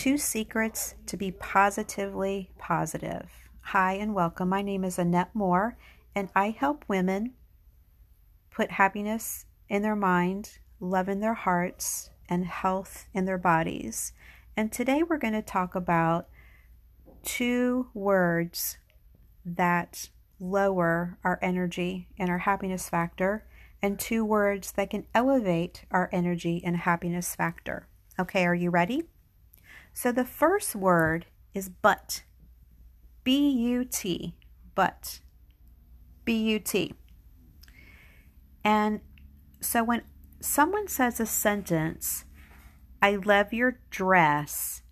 Two Secrets to Be Positively Positive. Hi and welcome. My name is Annette Moore, and I help women put happiness in their mind, love in their hearts, and health in their bodies. And today we're going to talk about two words that lower our energy and our happiness factor, and two words that can elevate our energy and happiness factor. Okay, are you ready? So the first word is but. B U T. But. B U T. And so when someone says a sentence, I love your dress,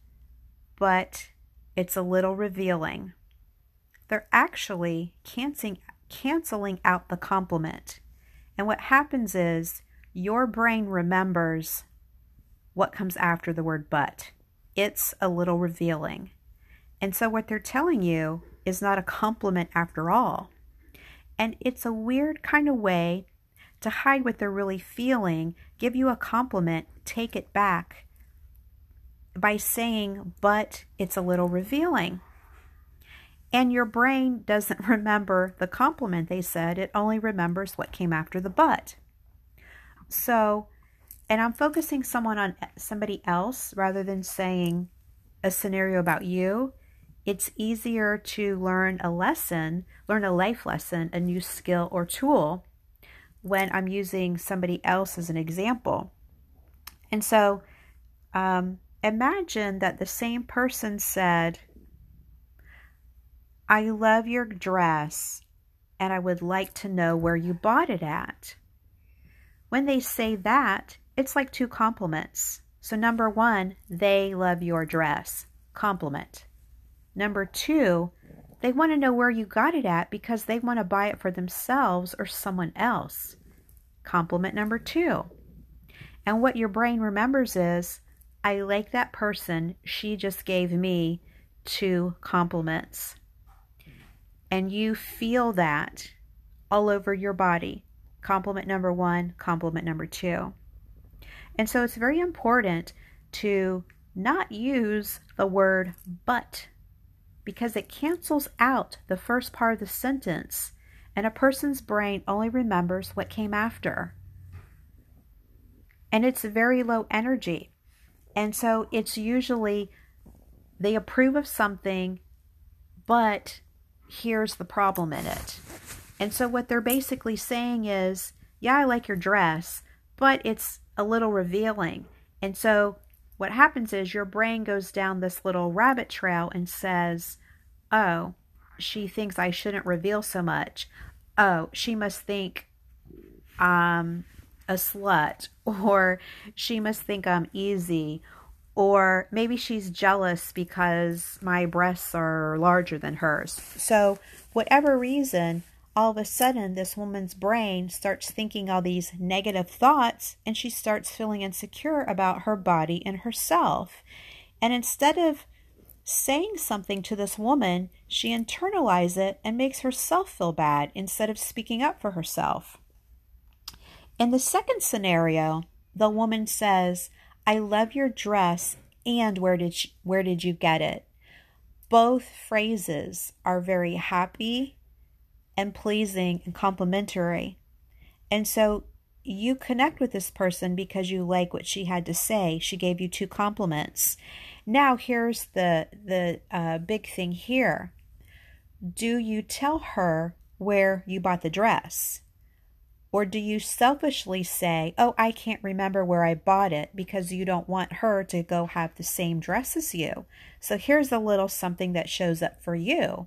but it's a little revealing, they're actually canceling, canceling out the compliment. And what happens is your brain remembers what comes after the word but it's a little revealing. And so, what they're telling you is not a compliment after all. And it's a weird kind of way to hide what they're really feeling, give you a compliment, take it back by saying, but it's a little revealing. And your brain doesn't remember the compliment they said, it only remembers what came after the but. So, and I'm focusing someone on somebody else rather than saying a scenario about you, it's easier to learn a lesson, learn a life lesson, a new skill or tool when I'm using somebody else as an example. And so um, imagine that the same person said, I love your dress and I would like to know where you bought it at. When they say that, it's like two compliments. So, number one, they love your dress. Compliment. Number two, they want to know where you got it at because they want to buy it for themselves or someone else. Compliment number two. And what your brain remembers is, I like that person. She just gave me two compliments. And you feel that all over your body. Compliment number one, compliment number two. And so it's very important to not use the word but because it cancels out the first part of the sentence and a person's brain only remembers what came after. And it's very low energy. And so it's usually they approve of something, but here's the problem in it. And so what they're basically saying is, yeah, I like your dress, but it's a little revealing. And so what happens is your brain goes down this little rabbit trail and says, oh, she thinks I shouldn't reveal so much. Oh, she must think I'm a slut, or she must think I'm easy, or maybe she's jealous because my breasts are larger than hers. So, whatever reason, all of a sudden this woman's brain starts thinking all these negative thoughts and she starts feeling insecure about her body and herself. And instead of saying something to this woman, she internalizes it and makes herself feel bad instead of speaking up for herself. In the second scenario, the woman says, "I love your dress and where did you, where did you get it?" Both phrases are very happy and pleasing and complimentary. And so you connect with this person because you like what she had to say. She gave you two compliments. Now here's the the uh, big thing here. Do you tell her where you bought the dress? Or do you selfishly say, Oh, I can't remember where I bought it because you don't want her to go have the same dress as you? So here's a little something that shows up for you.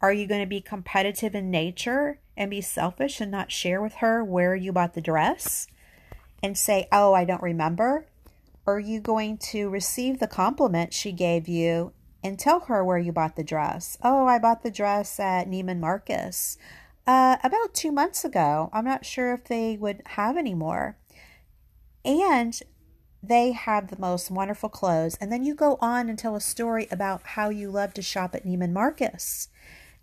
Are you going to be competitive in nature and be selfish and not share with her where you bought the dress and say, Oh, I don't remember? Are you going to receive the compliment she gave you and tell her where you bought the dress? Oh, I bought the dress at Neiman Marcus uh, about two months ago. I'm not sure if they would have any more. And they have the most wonderful clothes. And then you go on and tell a story about how you love to shop at Neiman Marcus.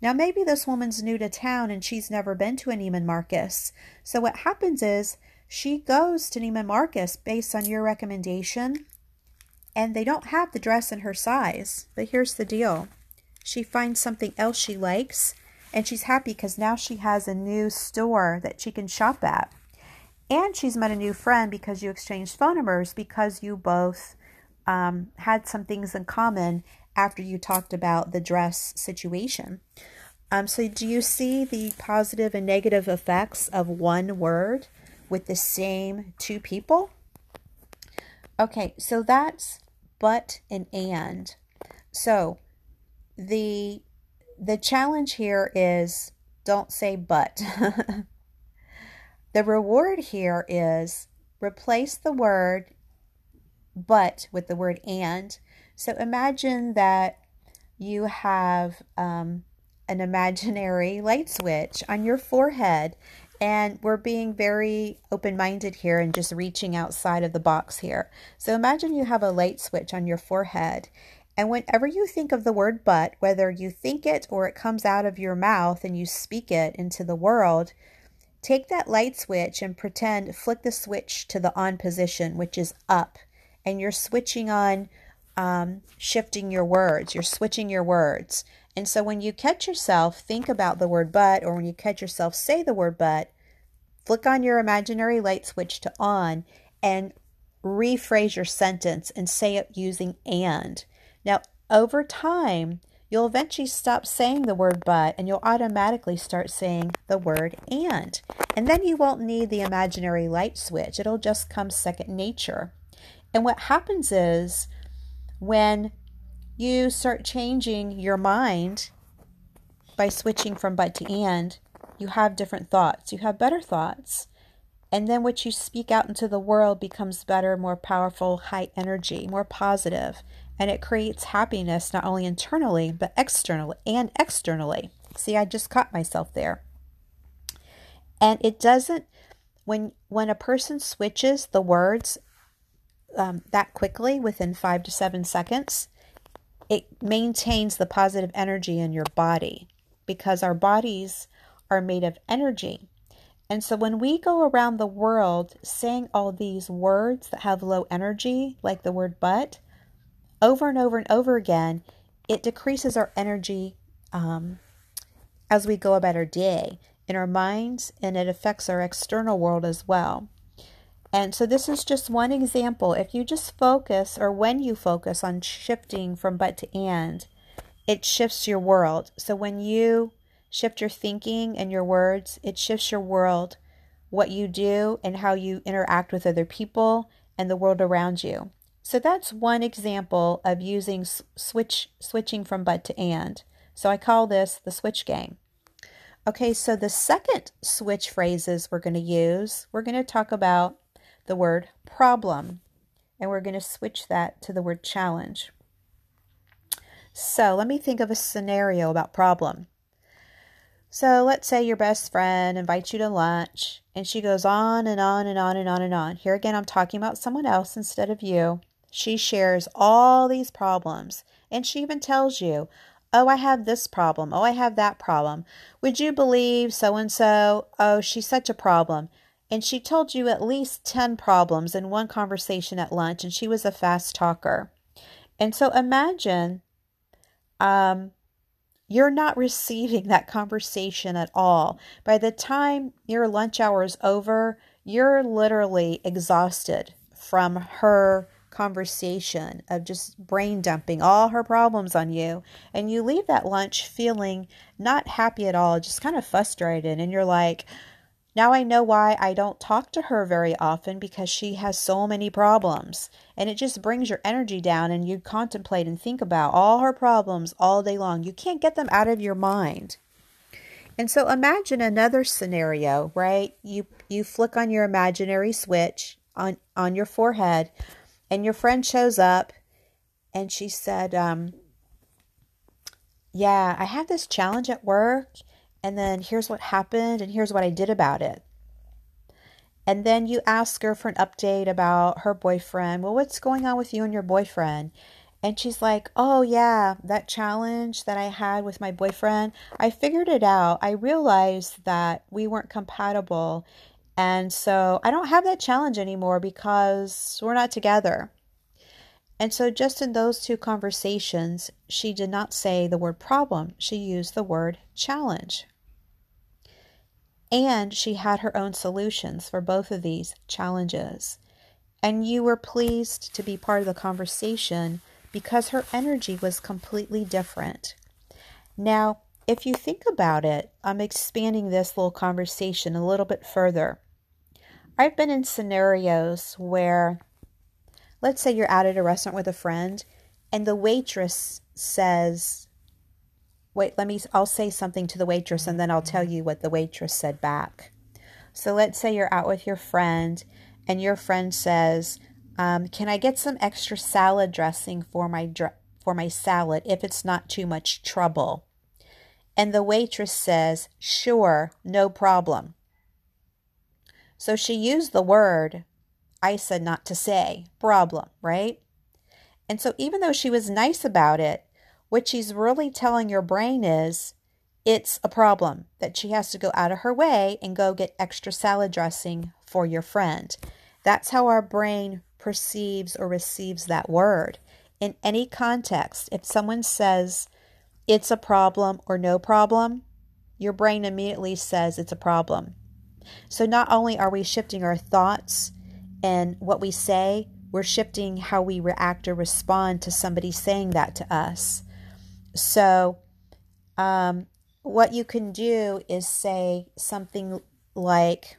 Now, maybe this woman's new to town and she's never been to a Neiman Marcus. So, what happens is she goes to Neiman Marcus based on your recommendation and they don't have the dress in her size. But here's the deal she finds something else she likes, and she's happy because now she has a new store that she can shop at. And she's met a new friend because you exchanged phone numbers because you both um, had some things in common after you talked about the dress situation. Um, so, do you see the positive and negative effects of one word with the same two people? Okay, so that's but and and. So, the the challenge here is don't say but. the reward here is replace the word but with the word and. So imagine that you have um, an imaginary light switch on your forehead. And we're being very open minded here and just reaching outside of the box here. So imagine you have a light switch on your forehead. And whenever you think of the word but, whether you think it or it comes out of your mouth and you speak it into the world, take that light switch and pretend, flick the switch to the on position, which is up. And you're switching on, um, shifting your words. You're switching your words. And so when you catch yourself think about the word but, or when you catch yourself say the word but, flick on your imaginary light switch to on and rephrase your sentence and say it using and. Now, over time, you'll eventually stop saying the word but and you'll automatically start saying the word and. And then you won't need the imaginary light switch, it'll just come second nature. And what happens is when you start changing your mind by switching from but to and, you have different thoughts. You have better thoughts. And then what you speak out into the world becomes better, more powerful, high energy, more positive, and it creates happiness not only internally but externally and externally. See, I just caught myself there. And it doesn't when when a person switches the words um, that quickly within five to seven seconds, it maintains the positive energy in your body because our bodies are made of energy. And so when we go around the world saying all these words that have low energy, like the word but, over and over and over again, it decreases our energy um, as we go about our day in our minds and it affects our external world as well. And so this is just one example. If you just focus, or when you focus on shifting from but to and, it shifts your world. So when you shift your thinking and your words, it shifts your world, what you do, and how you interact with other people and the world around you. So that's one example of using switch switching from but to and. So I call this the switch game. Okay, so the second switch phrases we're going to use, we're going to talk about the word problem, and we're going to switch that to the word challenge. So let me think of a scenario about problem. So let's say your best friend invites you to lunch and she goes on and on and on and on and on. Here again, I'm talking about someone else instead of you. She shares all these problems and she even tells you, Oh, I have this problem. Oh, I have that problem. Would you believe so and so? Oh, she's such a problem and she told you at least 10 problems in one conversation at lunch, and she was a fast talker. And so imagine um, you're not receiving that conversation at all. By the time your lunch hour is over, you're literally exhausted from her conversation of just brain dumping all her problems on you. And you leave that lunch feeling not happy at all, just kind of frustrated. And you're like, now I know why I don't talk to her very often because she has so many problems. And it just brings your energy down and you contemplate and think about all her problems all day long. You can't get them out of your mind. And so imagine another scenario, right? You you flick on your imaginary switch on on your forehead and your friend shows up and she said um yeah, I have this challenge at work and then here's what happened and here's what I did about it. And then you ask her for an update about her boyfriend. Well, what's going on with you and your boyfriend? And she's like, Oh, yeah, that challenge that I had with my boyfriend, I figured it out. I realized that we weren't compatible. And so I don't have that challenge anymore because we're not together. And so, just in those two conversations, she did not say the word problem, she used the word challenge. And she had her own solutions for both of these challenges. And you were pleased to be part of the conversation because her energy was completely different. Now, if you think about it, I'm expanding this little conversation a little bit further. I've been in scenarios where, let's say you're out at a restaurant with a friend, and the waitress says, Wait, let me, I'll say something to the waitress and then I'll tell you what the waitress said back. So let's say you're out with your friend and your friend says, um, Can I get some extra salad dressing for my, dr- for my salad if it's not too much trouble? And the waitress says, Sure, no problem. So she used the word I said not to say, problem, right? And so even though she was nice about it, what she's really telling your brain is it's a problem that she has to go out of her way and go get extra salad dressing for your friend. That's how our brain perceives or receives that word. In any context, if someone says, it's a problem or no problem, your brain immediately says it's a problem. So not only are we shifting our thoughts and what we say, we're shifting how we react or respond to somebody saying that to us. So, um, what you can do is say something like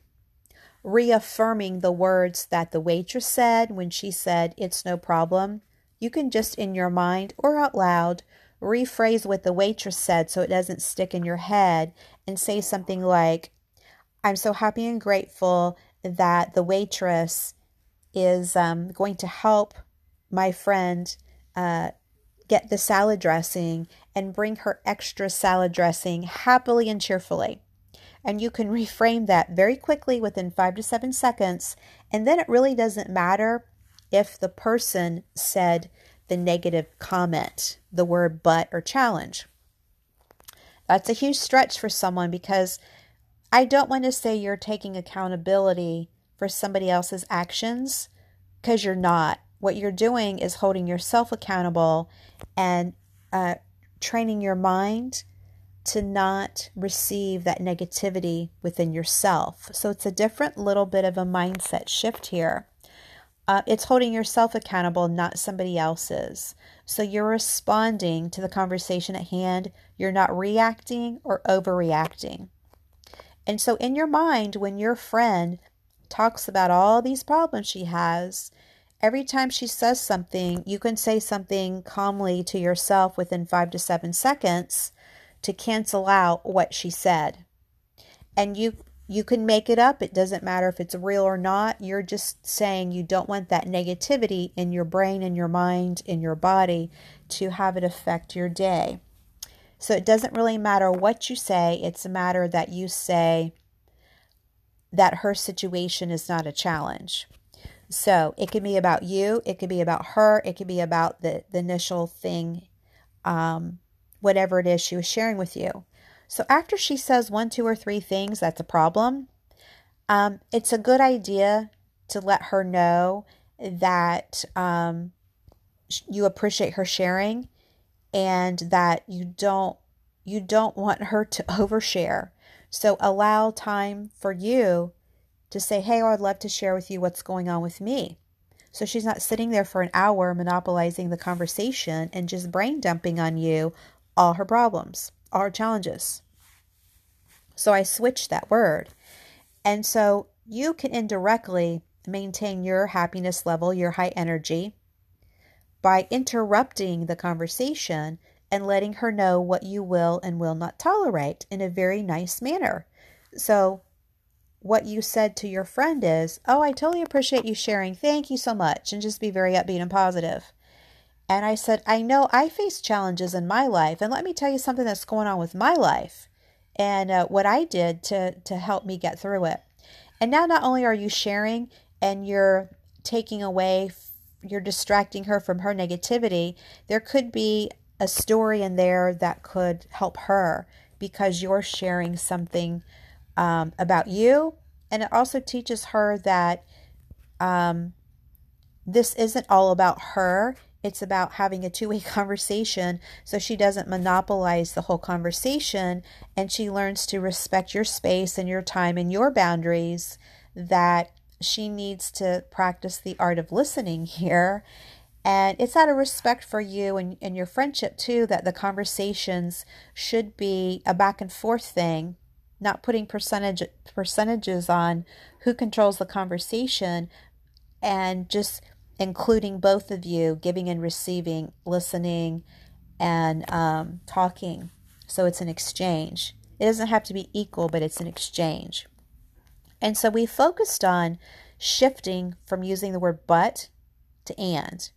reaffirming the words that the waitress said when she said, It's no problem. You can just in your mind or out loud rephrase what the waitress said so it doesn't stick in your head and say something like, I'm so happy and grateful that the waitress is um, going to help my friend uh, get the salad dressing and bring her extra salad dressing happily and cheerfully. And you can reframe that very quickly within five to seven seconds. And then it really doesn't matter if the person said, the negative comment, the word but or challenge. That's a huge stretch for someone because I don't want to say you're taking accountability for somebody else's actions because you're not. What you're doing is holding yourself accountable and uh, training your mind to not receive that negativity within yourself. So it's a different little bit of a mindset shift here. Uh, it's holding yourself accountable, not somebody else's. So you're responding to the conversation at hand. You're not reacting or overreacting. And so, in your mind, when your friend talks about all these problems she has, every time she says something, you can say something calmly to yourself within five to seven seconds to cancel out what she said. And you you can make it up. It doesn't matter if it's real or not. You're just saying you don't want that negativity in your brain, in your mind, in your body to have it affect your day. So it doesn't really matter what you say, it's a matter that you say that her situation is not a challenge. So it can be about you, it could be about her, it could be about the, the initial thing, um, whatever it is she was sharing with you. So after she says one, two, or three things that's a problem, um, it's a good idea to let her know that um, you appreciate her sharing and that you don't you don't want her to overshare. So allow time for you to say, "Hey, I'd love to share with you what's going on with me." So she's not sitting there for an hour monopolizing the conversation and just brain dumping on you all her problems, all her challenges. So I switched that word. And so you can indirectly maintain your happiness level, your high energy, by interrupting the conversation and letting her know what you will and will not tolerate in a very nice manner. So, what you said to your friend is, Oh, I totally appreciate you sharing. Thank you so much. And just be very upbeat and positive. And I said, I know I face challenges in my life. And let me tell you something that's going on with my life and uh, what I did to, to help me get through it. And now, not only are you sharing and you're taking away, you're distracting her from her negativity, there could be a story in there that could help her because you're sharing something um, about you. And it also teaches her that um, this isn't all about her, It's about having a two way conversation so she doesn't monopolize the whole conversation and she learns to respect your space and your time and your boundaries. That she needs to practice the art of listening here. And it's out of respect for you and, and your friendship, too, that the conversations should be a back and forth thing, not putting percentage percentages on who controls the conversation and just including both of you, giving and receiving, listening and um, talking. So it's an exchange. It doesn't have to be equal, but it's an exchange. And so we focused on shifting from using the word but to and.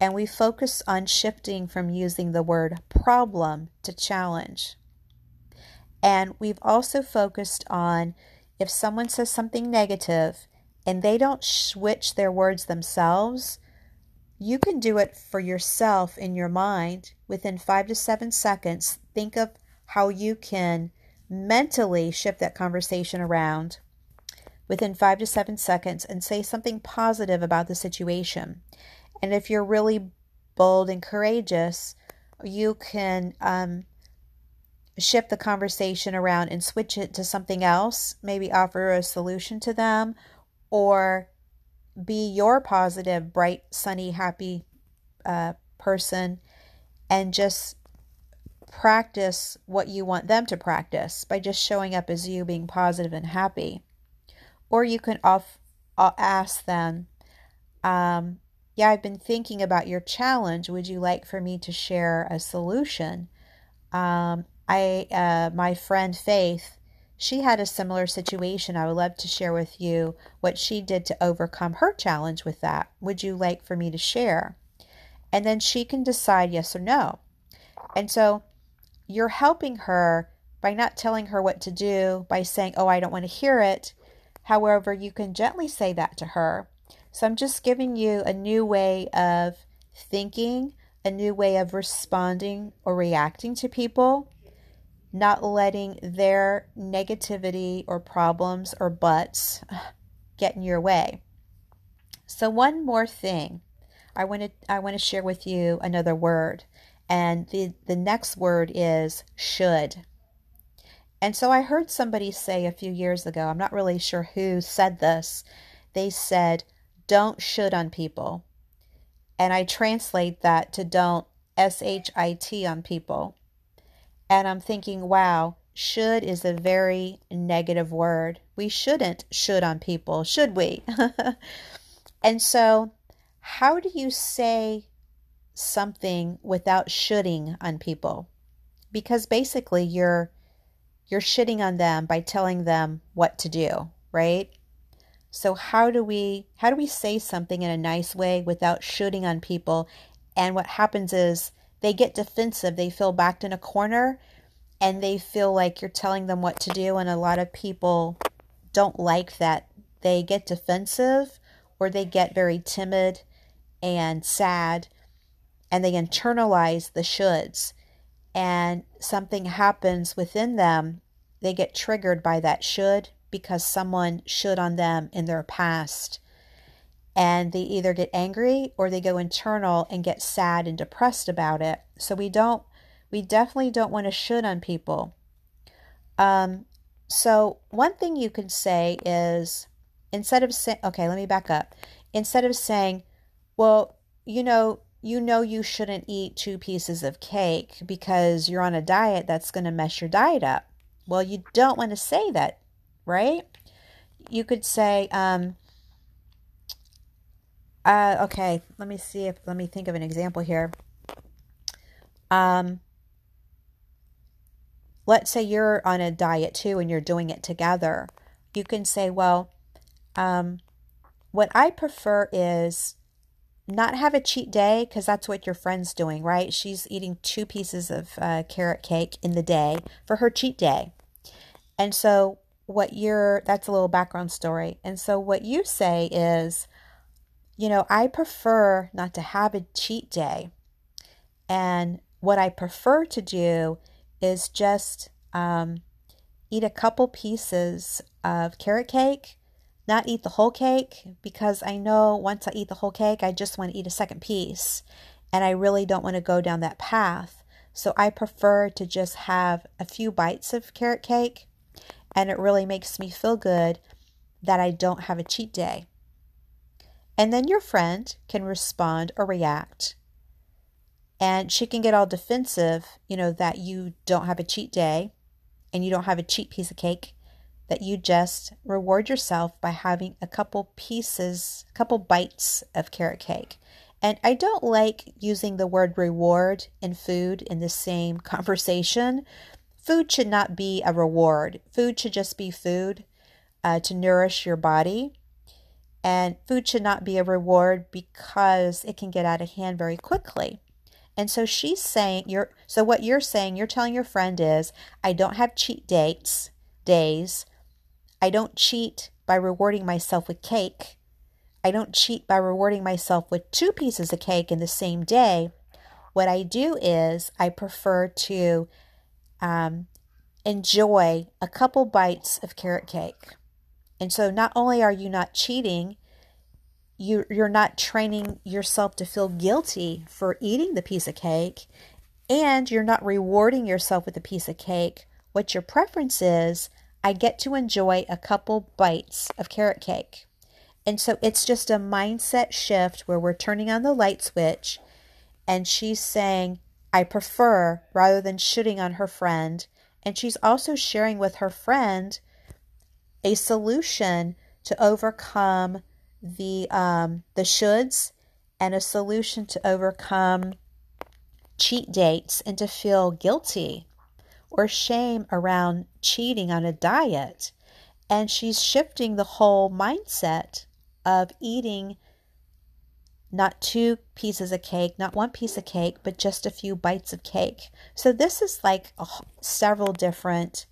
And we focus on shifting from using the word problem to challenge. And we've also focused on if someone says something negative and they don't switch their words themselves, you can do it for yourself in your mind within five to seven seconds. Think of how you can mentally shift that conversation around within five to seven seconds and say something positive about the situation. And if you're really bold and courageous, you can um, shift the conversation around and switch it to something else, maybe offer a solution to them or be your positive, bright, sunny, happy uh, person and just practice what you want them to practice by just showing up as you being positive and happy. Or you can off, uh, ask them, um, Yeah, I've been thinking about your challenge. Would you like for me to share a solution? Um, I, uh, my friend Faith, she had a similar situation. I would love to share with you what she did to overcome her challenge with that. Would you like for me to share? And then she can decide yes or no. And so you're helping her by not telling her what to do, by saying, Oh, I don't want to hear it. However, you can gently say that to her. So I'm just giving you a new way of thinking, a new way of responding or reacting to people not letting their negativity or problems or buts get in your way. So one more thing. I want to I want to share with you another word. And the the next word is should. And so I heard somebody say a few years ago, I'm not really sure who said this. They said, "Don't should on people." And I translate that to don't S H I T on people. And I'm thinking, wow, should is a very negative word. We shouldn't should on people, should we? and so, how do you say something without shoulding on people? Because basically you're you're shitting on them by telling them what to do, right? So how do we how do we say something in a nice way without shoulding on people? And what happens is they get defensive, they feel backed in a corner, and they feel like you're telling them what to do. And a lot of people don't like that. They get defensive or they get very timid and sad and they internalize the shoulds. And something happens within them, they get triggered by that should because someone should on them in their past and they either get angry or they go internal and get sad and depressed about it. So we don't we definitely don't want to should on people. Um, so one thing you can say is instead of saying, okay, let me back up. Instead of saying, well, you know, you know you shouldn't eat two pieces of cake because you're on a diet that's going to mess your diet up. Well, you don't want to say that, right? You could say, um, uh, okay, let me see if, let me think of an example here. Um, let's say you're on a diet too and you're doing it together. You can say, well, um, what I prefer is not have a cheat day because that's what your friend's doing, right? She's eating two pieces of uh, carrot cake in the day for her cheat day. And so, what you're that's a little background story. And so, what you say is, you know, I prefer not to have a cheat day. And what I prefer to do is just um, eat a couple pieces of carrot cake, not eat the whole cake, because I know once I eat the whole cake, I just want to eat a second piece. and I really don't want to go down that path. So I prefer to just have a few bites of carrot cake, and it really makes me feel good that I don't have a cheat day. And then your friend can respond or react. And she can get all defensive, you know, that you don't have a cheat day and you don't have a cheat piece of cake, that you just reward yourself by having a couple pieces, a couple bites of carrot cake. And I don't like using the word reward and food in the same conversation. Food should not be a reward, food should just be food uh, to nourish your body. And food should not be a reward because it can get out of hand very quickly. And so she's saying you're so what you're saying, you're telling your friend is I don't have cheat dates, days. I don't cheat by rewarding myself with cake. I don't cheat by rewarding myself with two pieces of cake in the same day. What I do is I prefer to um, enjoy a couple bites of carrot cake. And so not only are you not cheating, you you're not training yourself to feel guilty for eating the piece of cake and you're not rewarding yourself with a piece of cake what your preference is i get to enjoy a couple bites of carrot cake and so it's just a mindset shift where we're turning on the light switch and she's saying i prefer rather than shoulding on her friend and she's also sharing with her friend a solution to overcome the um, the shoulds and a solution to overcome cheat dates and to feel guilty or shame around cheating on a diet. And she's shifting the whole mindset of eating not two pieces of cake, not one piece of cake, but just a few bites of cake. So this is like a, several different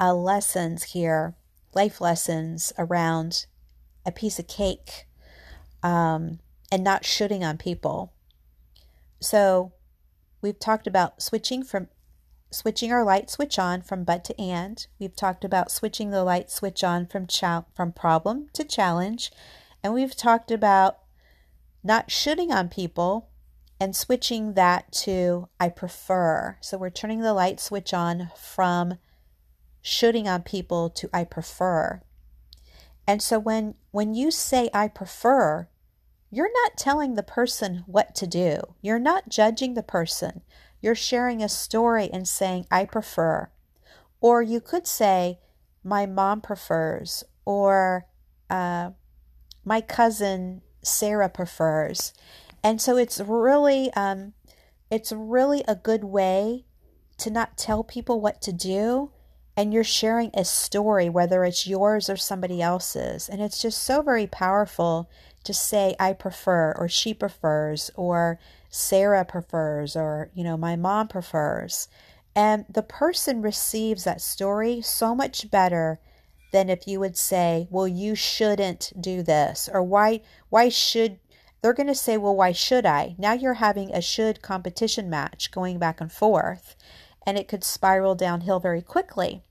uh, lessons here, life lessons around a piece of cake um, and not shoulding on people. So we've talked about switching from switching our light switch on from but to and. We've talked about switching the light switch on from from problem to challenge, and we've talked about not shoulding on people and switching that to I prefer. So we're turning the light switch on from shoulding on people to I prefer. And so when when you say I prefer, you're not telling the person what to do. You're not judging the person. You're sharing a story and saying I prefer. Or you could say my mom prefers or uh, my cousin Sarah prefers. And so it's really um, it's really a good way to not tell people what to do and you're sharing a story, whether it's yours or somebody else's. And it's just so very powerful to say, I prefer, or she prefers, or Sarah prefers, or, you know, my mom prefers. And the person receives that story so much better than if you would say, well, you shouldn't do this, or why, why should, they're going to say, well, why should I? Now you're having a should competition match going back and forth, and it could spiral downhill very quickly.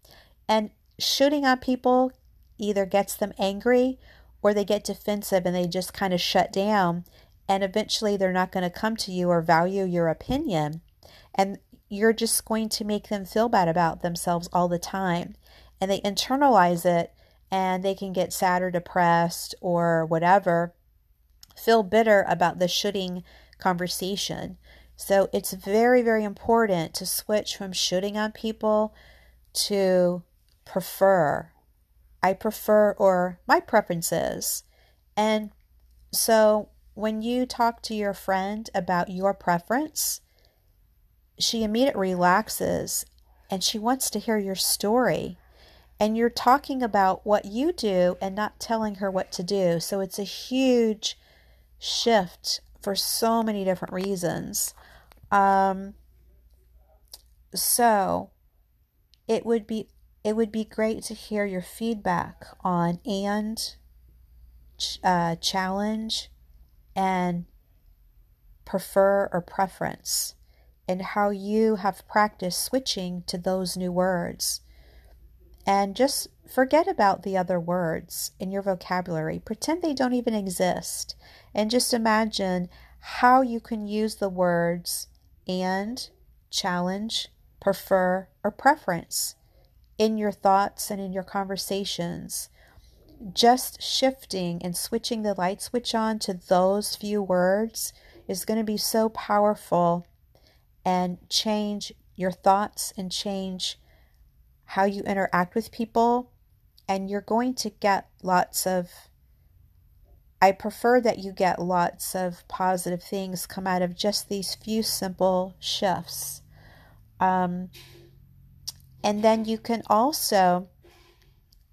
And shoulding on people either gets them angry or they get defensive and they just kind of shut down. And eventually they're not going to come to you or value your opinion. And you're just going to make them feel bad about themselves all the time. And they internalize it and they can get sad or depressed or whatever, feel bitter about the shoulding conversation. So it's very, very important to switch from shoulding on people to prefer. I prefer, or my preferences. And so when you talk to your friend about your preference, she immediately relaxes and she wants to hear your story. And you're talking about what you do and not telling her what to do. So it's a huge shift for so many different reasons. Um, so it would be it would be great to hear your feedback on and uh, challenge and prefer or preference and how you have practiced switching to those new words. And just forget about the other words in your vocabulary. Pretend they don't even exist. And just imagine how you can use the words and, challenge, prefer, or preference in your thoughts and in your conversations. Just shifting and switching the light switch on to those few words is going to be so powerful and change your thoughts and change how you interact with people. And you're going to get lots of, I prefer that you get lots of positive things come out of just these few simple shifts. Um, and then you can also,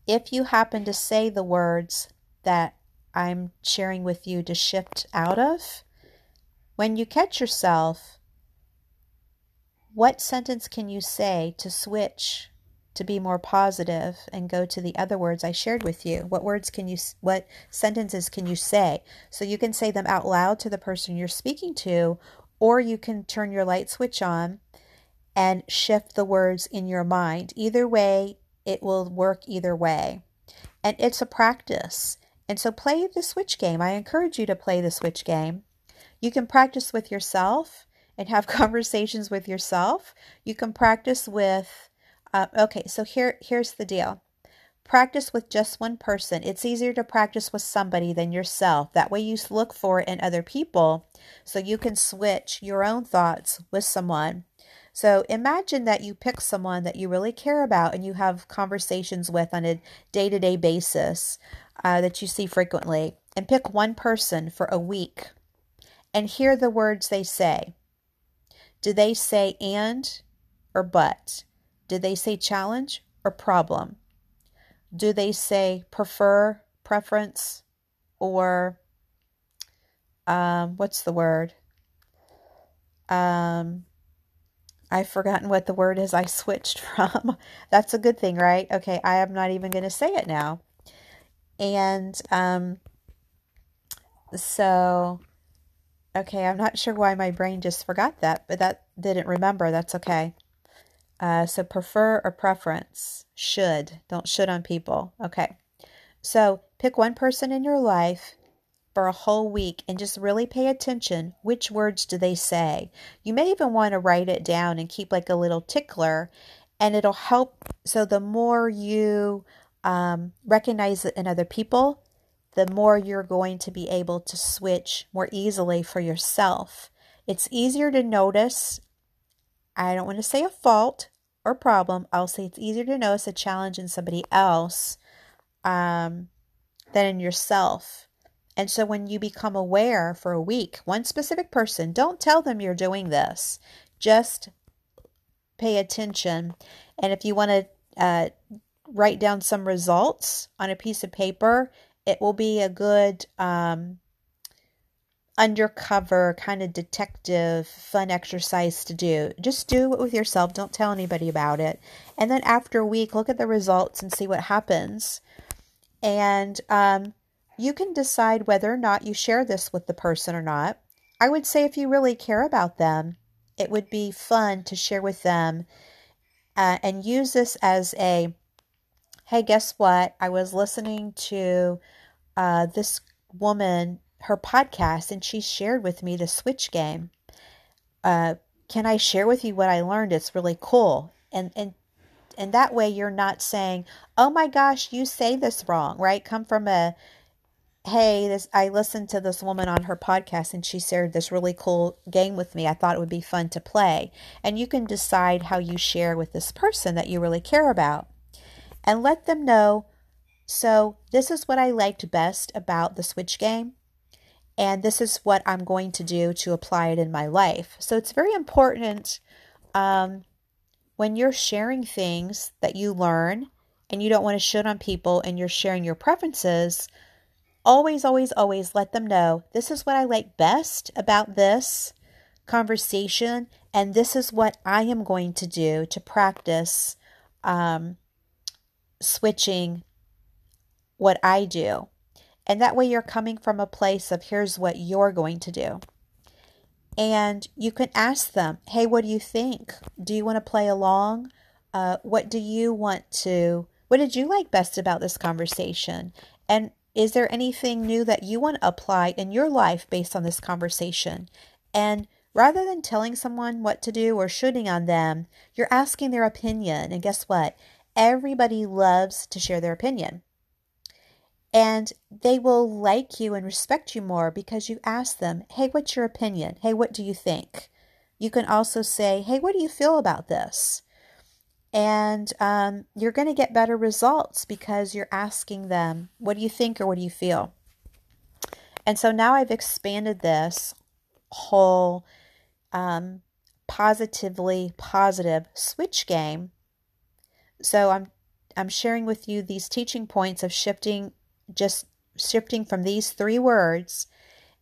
if you happen to say the words that I'm sharing with you to shift out of, when you catch yourself, what sentence can you say to switch to be more positive and go to the other words I shared with you? What words can you, what sentences can you say? So you can say them out loud to the person you're speaking to, or you can turn your light switch on and shift the words in your mind. Either way, it will work either way. And it's a practice. And so play the switch game. I encourage you to play the switch game. You can practice with yourself and have conversations with yourself. You can practice with, uh, okay, so here, here's the deal. Practice with just one person. It's easier to practice with somebody than yourself. That way, you look for it in other people so you can switch your own thoughts with someone. So imagine that you pick someone that you really care about and you have conversations with on a day to day basis uh, that you see frequently, and pick one person for a week and hear the words they say. Do they say and or but? Do they say challenge or problem? Do they say prefer, preference, or um, what's the word? Um, I've forgotten what the word is I switched from. That's a good thing, right? Okay, I am not even going to say it now. And um, so Okay, I'm not sure why my brain just forgot that, but that didn't remember. That's okay. Uh, so prefer or preference. Should. Don't should on people. Okay. So pick one person in your life for a whole week and just really pay attention. Which words do they say? You may even want to write it down and keep like a little tickler, and it'll help. So the more you um, recognize it in other people, the more you're going to be able to switch more easily for yourself. It's easier to notice, I don't want to say a fault or problem, I'll say it's easier to notice a challenge in somebody else um, than in yourself. And so when you become aware for a week, one specific person, don't tell them you're doing this. Just pay attention. And if you want to uh, write down some results on a piece of paper it will be a good um, undercover kind of detective fun exercise to do. Just do it with yourself. Don't tell anybody about it. And then after a week, look at the results and see what happens. And um, you can decide whether or not you share this with the person or not. I would say if you really care about them, it would be fun to share with them uh, and use this as a hey, guess what? I was listening to uh, this woman, her podcast, and she shared with me the Switch game. Uh, can I share with you what I learned? It's really cool. And, and, and that way you're not saying, oh my gosh, you say this wrong, right? Come from a, hey, this I listened to this woman on her podcast and she shared this really cool game with me. I thought it would be fun to play. And you can decide how you share with this person that you really care about and let them know. So, this is what I liked best about the Switch game, and this is what I'm going to do to apply it in my life. So, it's very important um, when you're sharing things that you learn and you don't want to shit on people and you're sharing your preferences. Always, always, always let them know this is what I like best about this conversation, and this is what I am going to do to practice um, switching what I do. And that way you're coming from a place of here's what you're going to do. And you can ask them, hey, what do you think? Do you want to play along? Uh, what do you want to, what did you like best about this conversation? And Is there anything new that you want to apply in your life based on this conversation? And rather than telling someone what to do or shoulding on them, you're asking their opinion. And guess what? Everybody loves to share their opinion. And they will like you and respect you more because you ask them, hey, what's your opinion? Hey, what do you think? You can also say, hey, what do you feel about this? And um, you're going to get better results because you're asking them, what do you think or what do you feel? And so now I've expanded this whole um, positively positive switch game. So I'm I'm sharing with you these teaching points of shifting just shifting from these three words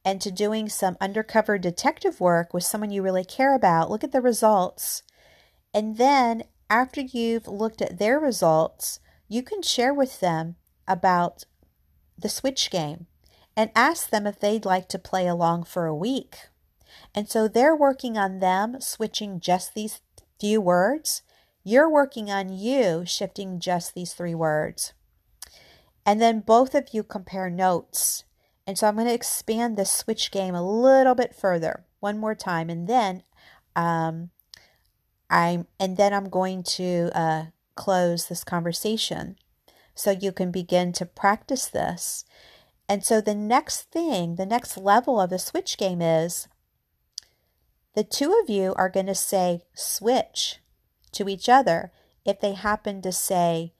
and to doing some undercover detective work with someone you really care about. Look at the results. And then after you've looked at their results, you can share with them about the switch game and ask them if they'd like to play along for a week. And so they're working on them switching just these few words. You're working on you shifting just these three words. And then both of you compare notes. And so I'm going to expand this switch game a little bit further one more time. And then um, I'm and then I'm going to uh, close this conversation so you can begin to practice this. And so the next thing, the next level of the switch game is the two of you are going to say switch to each other if they happen to say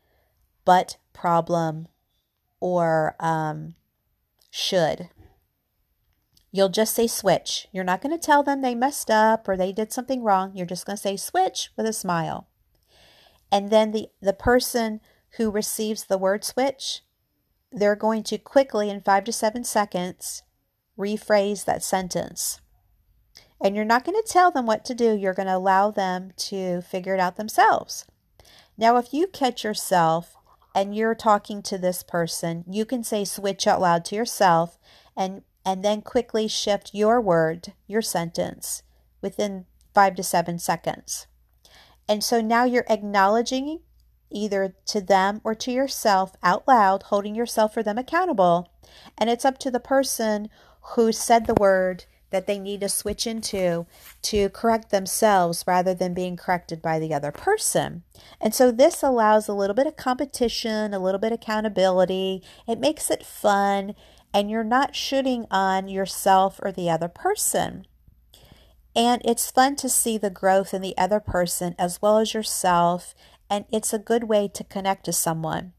but problem or um, should. You'll just say switch. You're not going to tell them they messed up or they did something wrong. You're just going to say switch with a smile. And then the, the person who receives the word switch, they're going to quickly, in five to seven seconds, rephrase that sentence. And you're not going to tell them what to do, you're going to allow them to figure it out themselves. Now, if you catch yourself and you're talking to this person, you can say switch out loud to yourself and and then quickly shift your word, your sentence within 5 to 7 seconds. And so now you're acknowledging either to them or to yourself out loud, holding yourself for them accountable. And it's up to the person who said the word that they need to switch into to correct themselves rather than being corrected by the other person. And so this allows a little bit of competition, a little bit of accountability. It makes it fun, and you're not shoulding on yourself or the other person. And it's fun to see the growth in the other person as well as yourself, and it's a good way to connect to someone.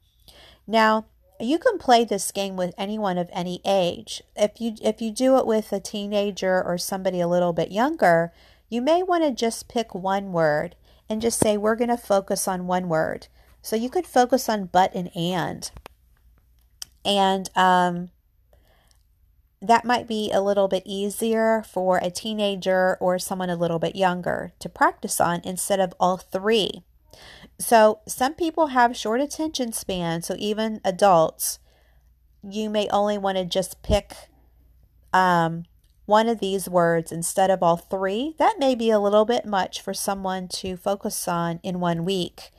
Now, you can play this game with anyone of any age. If you if you do it with a teenager or somebody a little bit younger, you may want to just pick one word and just say we're going to focus on one word. So you could focus on but and and. And um, that might be a little bit easier for a teenager or someone a little bit younger to practice on instead of all three. So, some people have short attention span, so even adults, you may only want to just pick um, one of these words instead of all three. That may be a little bit much for someone to focus on in one week.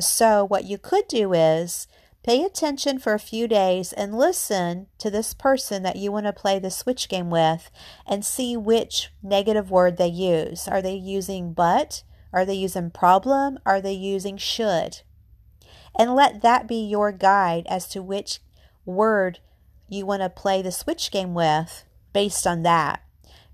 So, what you could do is pay attention for a few days and listen to this person that you want to play the switch game with and see which negative word they use. Are they using but? Are they using problem? Are they using should? And let that be your guide as to which word you want to play the switch game with based on that.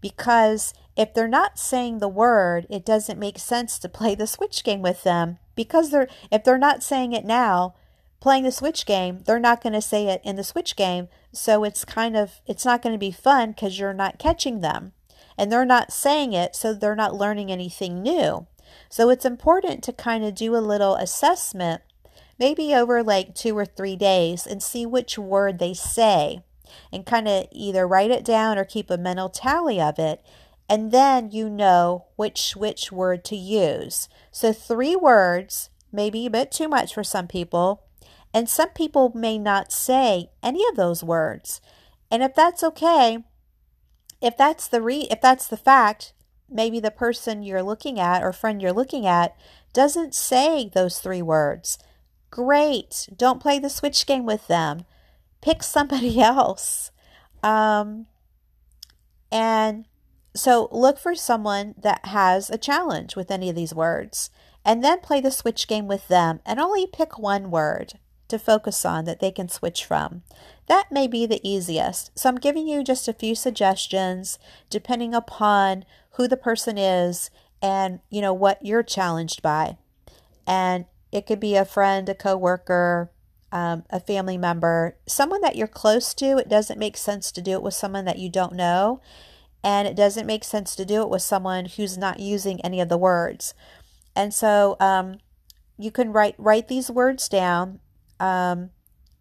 Because if they're not saying the word, it doesn't make sense to play the switch game with them because they're if they're not saying it now, playing the switch game, they're not going to say it in the switch game, so it's kind of it's not going to be fun cuz you're not catching them. And they're not saying it, so they're not learning anything new. So it's important to kind of do a little assessment, maybe over like two or three days, and see which word they say, and kind of either write it down or keep a mental tally of it. And then you know which which word to use. So three words may be a bit too much for some people, and some people may not say any of those words. And if that's okay, if that's the re if that's the fact, maybe the person you're looking at or friend you're looking at doesn't say those three words. Great. Don't play the switch game with them. pick somebody else. Um, and so look for someone that has a challenge with any of these words and then play the switch game with them and only pick one word to focus on that they can switch from. That may be the easiest. So I'm giving you just a few suggestions depending upon who the person is and you know what you're challenged by. And it could be a friend, a coworker, um, a family member, someone that you're close to. It doesn't make sense to do it with someone that you don't know. And it doesn't make sense to do it with someone who's not using any of the words. And so um, you can write write these words down. Um,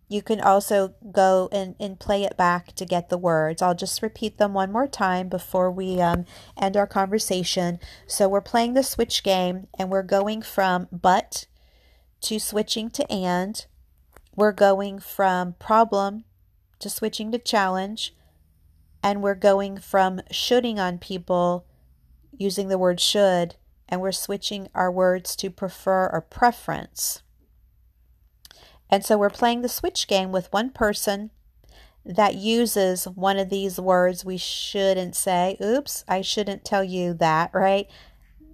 you can also go and, and play it back to get the words. I'll just repeat them one more time before we um, end our conversation. So we're playing the switch game and we're going from but to switching to and. We're going from problem to switching to challenge. And we're going from shoulding on people using the word should and we're switching our words to prefer or preference. And so we're playing the switch game with one person that uses one of these words we shouldn't say. Oops, I shouldn't tell you that, right?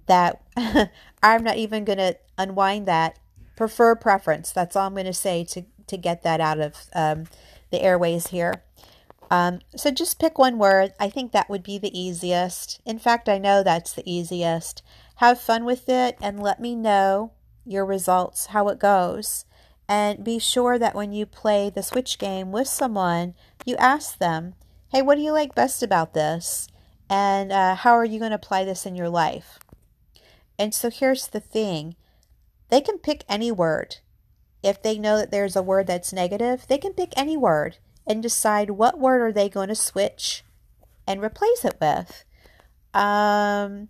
That I'm not even going to unwind that. Prefer preference. That's all I'm going to say to, to get that out of um, the airways here. Um, so just pick one word. I think that would be the easiest. In fact, I know that's the easiest. Have fun with it and let me know your results, how it goes. And be sure that when you play the switch game with someone, you ask them, hey, what do you like best about this? And uh, how are you going to apply this in your life? And so here's the thing they can pick any word. If they know that there's a word that's negative, they can pick any word and decide what word are they going to switch and replace it with. Um,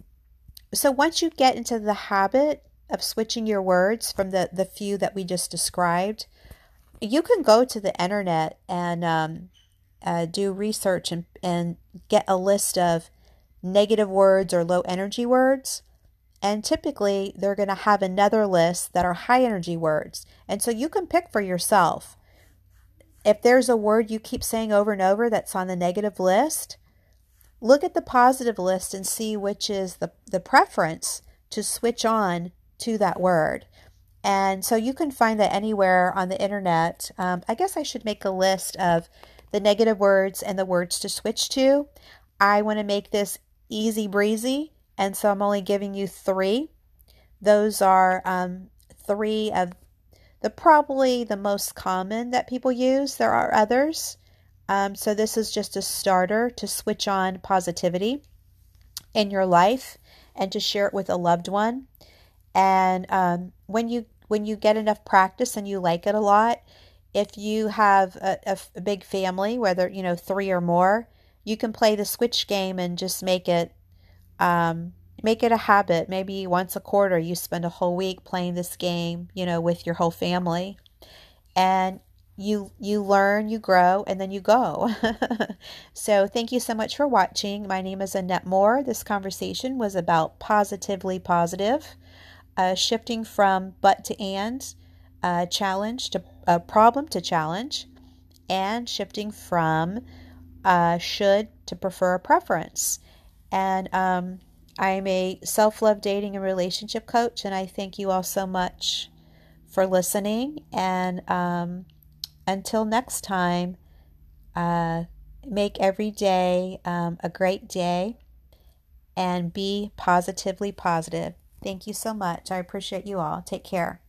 so once you get into the habit of switching your words from the, the few that we just described, you can go to the internet and um, uh, do research and, and get a list of negative words or low energy words. And typically, they're going to have another list that are high energy words. And so you can pick for yourself. If there's a word you keep saying over and over that's on the negative list, look at the positive list and see which is the, the preference to switch on to that word. And so you can find that anywhere on the internet. Um, I guess I should make a list of the negative words and the words to switch to. I want to make this easy breezy, and so I'm only giving you three. Those are um, three of the probably the most common that people use. There are others. Um, so this is just a starter to switch on positivity in your life and to share it with a loved one. And um, when you when you get enough practice and you like it a lot, if you have a, big family, whether you know three or more, you can play the switch game and just make it um, make it a habit. Maybe once a quarter, you spend a whole week playing this game, you know, with your whole family, and you you learn, you grow, and then you go. so thank you so much for watching. My name is Annette Moore. This conversation was about positively positive, uh, shifting from but to and, uh, challenge to uh, problem to challenge, and shifting from uh, should to prefer a preference. And um, I'm a self love dating and relationship coach, and I thank you all so much for listening. And um, until next time, uh, make every day um, a great day and be positively positive. Thank you so much. I appreciate you all. Take care.